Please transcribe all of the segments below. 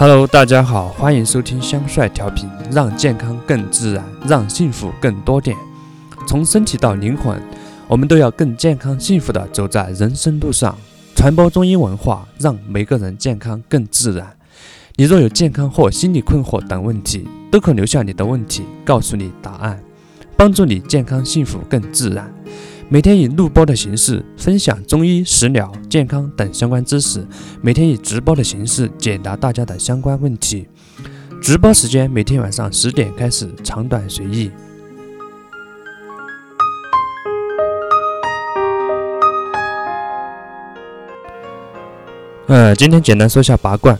Hello，大家好，欢迎收听香帅调频，让健康更自然，让幸福更多点。从身体到灵魂，我们都要更健康、幸福的走在人生路上。传播中医文化，让每个人健康更自然。你若有健康或心理困惑等问题，都可留下你的问题，告诉你答案，帮助你健康幸福更自然。每天以录播的形式分享中医、食疗、健康等相关知识，每天以直播的形式解答大家的相关问题。直播时间每天晚上十点开始，长短随意。呃，今天简单说一下拔罐。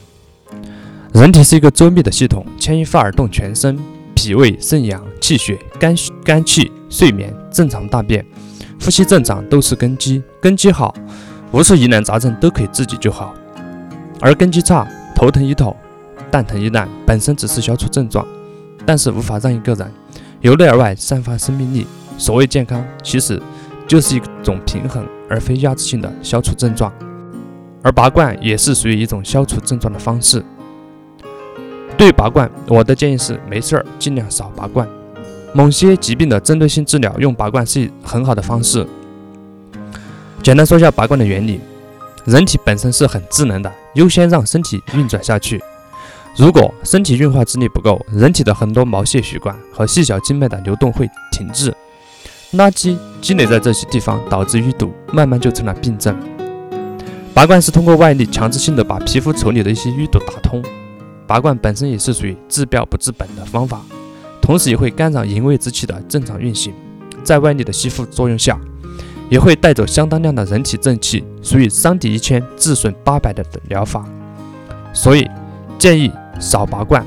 人体是一个周密的系统，牵一发而动全身，脾胃、肾阳、气血、肝肝气、睡眠、正常大便。呼吸正常都是根基，根基好，无数疑难杂症都可以自己就好；而根基差，头疼一头，蛋疼一蛋，本身只是消除症状，但是无法让一个人由内而外散发生命力。所谓健康，其实就是一种平衡，而非压制性的消除症状。而拔罐也是属于一种消除症状的方式。对拔罐，我的建议是：没事儿尽量少拔罐。某些疾病的针对性治疗，用拔罐是很好的方式。简单说一下拔罐的原理：人体本身是很智能的，优先让身体运转下去。如果身体运化之力不够，人体的很多毛细血管和细小静脉的流动会停滞，垃圾积累在这些地方，导致淤堵，慢慢就成了病症。拔罐是通过外力强制性的把皮肤层里的一些淤堵打通。拔罐本身也是属于治标不治本的方法。同时也会干扰营卫之气的正常运行，在外力的吸附作用下，也会带走相当量的人体正气，属于伤敌一千自损八百的疗法。所以建议少拔罐。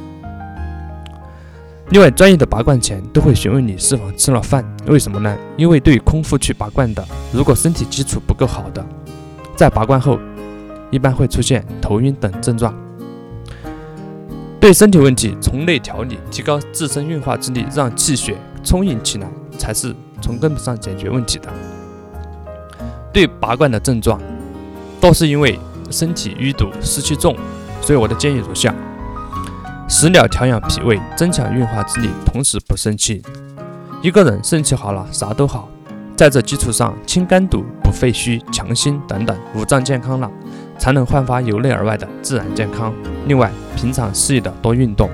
另外，专业的拔罐前都会询问你是否吃了饭，为什么呢？因为对空腹去拔罐的，如果身体基础不够好的，在拔罐后一般会出现头晕等症状。对身体问题从内调理，提高自身运化之力，让气血充盈起来，才是从根本上解决问题的。对拔罐的症状，都是因为身体淤堵、湿气重，所以我的建议如下：食疗调养脾胃，增强运化之力，同时补肾气。一个人肾气好了，啥都好。在这基础上，清肝堵、补肺虚、强心等等，五脏健康了。才能焕发由内而外的自然健康。另外，平常适宜的多运动。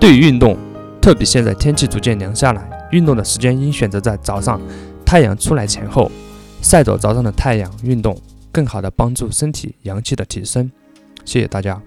对于运动，特别现在天气逐渐凉下来，运动的时间应选择在早上太阳出来前后，晒着早上的太阳运动，更好的帮助身体阳气的提升。谢谢大家。